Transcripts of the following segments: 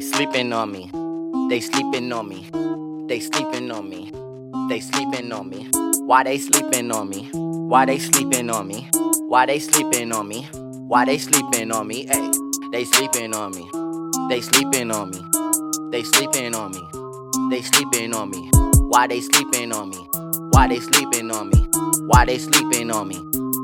sleeping on me. They sleeping on me. They sleeping on me. They sleeping on me. Why they sleeping on me? Why they sleeping on me? Why they sleeping on me? Why they sleeping on me? Hey, they sleeping on me. They sleeping on me. They sleeping on me. They sleeping on me. Why they sleeping on me? Why they sleeping on me? Why they sleeping on me?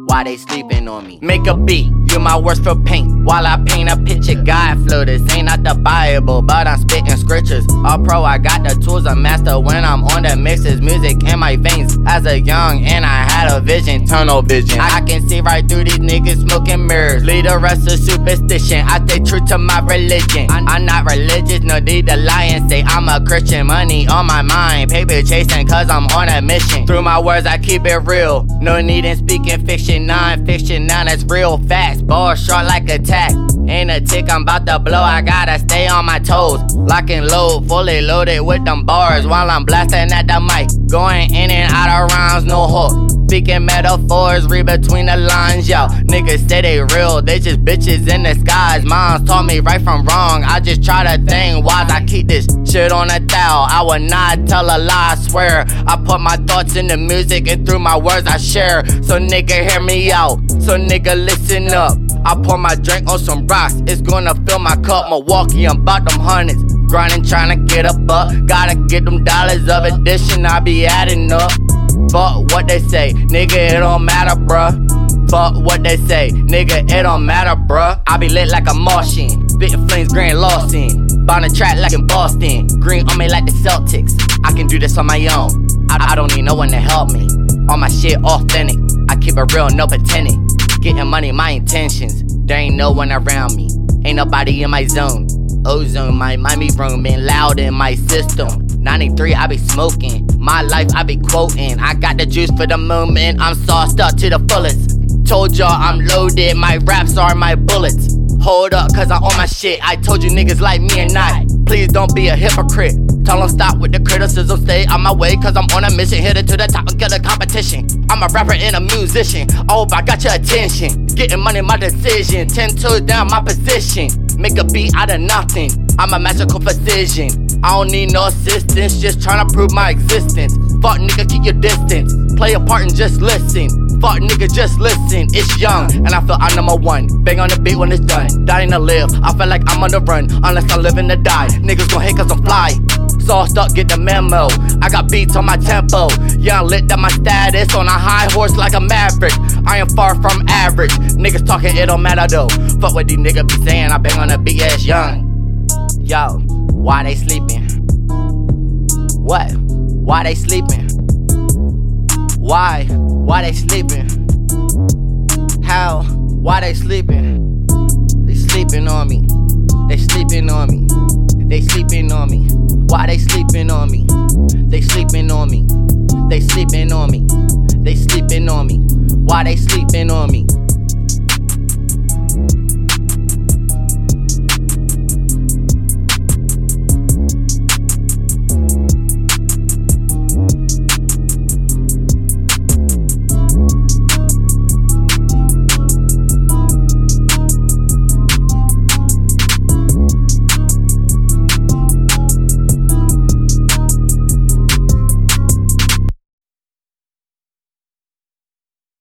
Why they sleeping on me? Make a beat, you my worst for paint. While I paint a picture, God flow. This ain't not the Bible, but I'm spitting scriptures. All pro, I got the tools of master when I'm on the mixes. Music in my veins. As a young, and I had a vision, tunnel vision. I can see right through these niggas smoking mirrors. Lead the rest of superstition. I stay true to my religion. I'm not religious, no need to lie and say I'm a Christian. Money on my mind, paper chasing, cause I'm on a mission. Through my words, I keep it real. No need in speaking fiction, non-fiction. Now that's real fast. Ball short like a tack. Ain't a tick, I'm about to blow. I gotta stay on my toes. Lock and load, fully loaded with them bars while I'm blasting at the mic. Going in and out of rhymes, no hook. Speaking metaphors, read between the lines, yo. Niggas say they real, they just bitches in disguise. Moms taught me right from wrong. I just try to think wise. I keep this shit on a thou. I will not tell a lie, I swear. I put my thoughts in the music and through my words I share. So nigga, hear me out. So nigga, listen up. I pour my drink on some rocks, it's gonna fill my cup. Milwaukee, I'm about them hundreds. Grinding, trying to get up, buck. Gotta get them dollars of addition, I be adding up. Fuck what they say, nigga, it don't matter, bruh. Fuck what they say, nigga, it don't matter, bruh. I be lit like a Martian, spitting flames, grand lost in. Bound a track like in Boston, green on me like the Celtics. I can do this on my own, I, I don't need no one to help me. All my shit authentic, I keep it real, no pretending. Getting money, my intentions. There ain't no one around me, ain't nobody in my zone. Ozone, my Miami rooming loud in my system. 93, I be smoking. My life, I be quoting. I got the juice for the moment. I'm sauced up to the fullest. Told y'all I'm loaded. My raps are my bullets. Hold up, cause I'm on my shit. I told you niggas like me or not. Please don't be a hypocrite. Tell them stop with the criticism, stay on my way, cause I'm on a mission, headed to the top of the competition. I'm a rapper and a musician. I hope I got your attention. Getting money, my decision. Ten toes down, my position. Make a beat out of nothing. I'm a magical precision. I don't need no assistance, just tryna prove my existence. Fuck nigga, keep your distance. Play a part and just listen. Fuck nigga, just listen. It's young, and I feel I'm number one. Bang on the beat when it's done. Dying to live, I feel like I'm on the run. Unless I'm living to die. Niggas gon' hate cause I'm fly. Sauced up, get the memo. I got beats on my tempo. Young lit up my status on a high horse like a maverick. I am far from average. Niggas talking, it don't matter though. Fuck what these niggas be saying, I bang on beat ass young. Yo, why they sleeping? What? Why they sleeping? Why? Why they sleeping? How? Why they sleeping? They sleeping on me. They sleeping on me. They sleeping on me. Why they sleeping on me? They sleeping on me. They sleeping on me. They sleeping on me. Why they sleeping on me?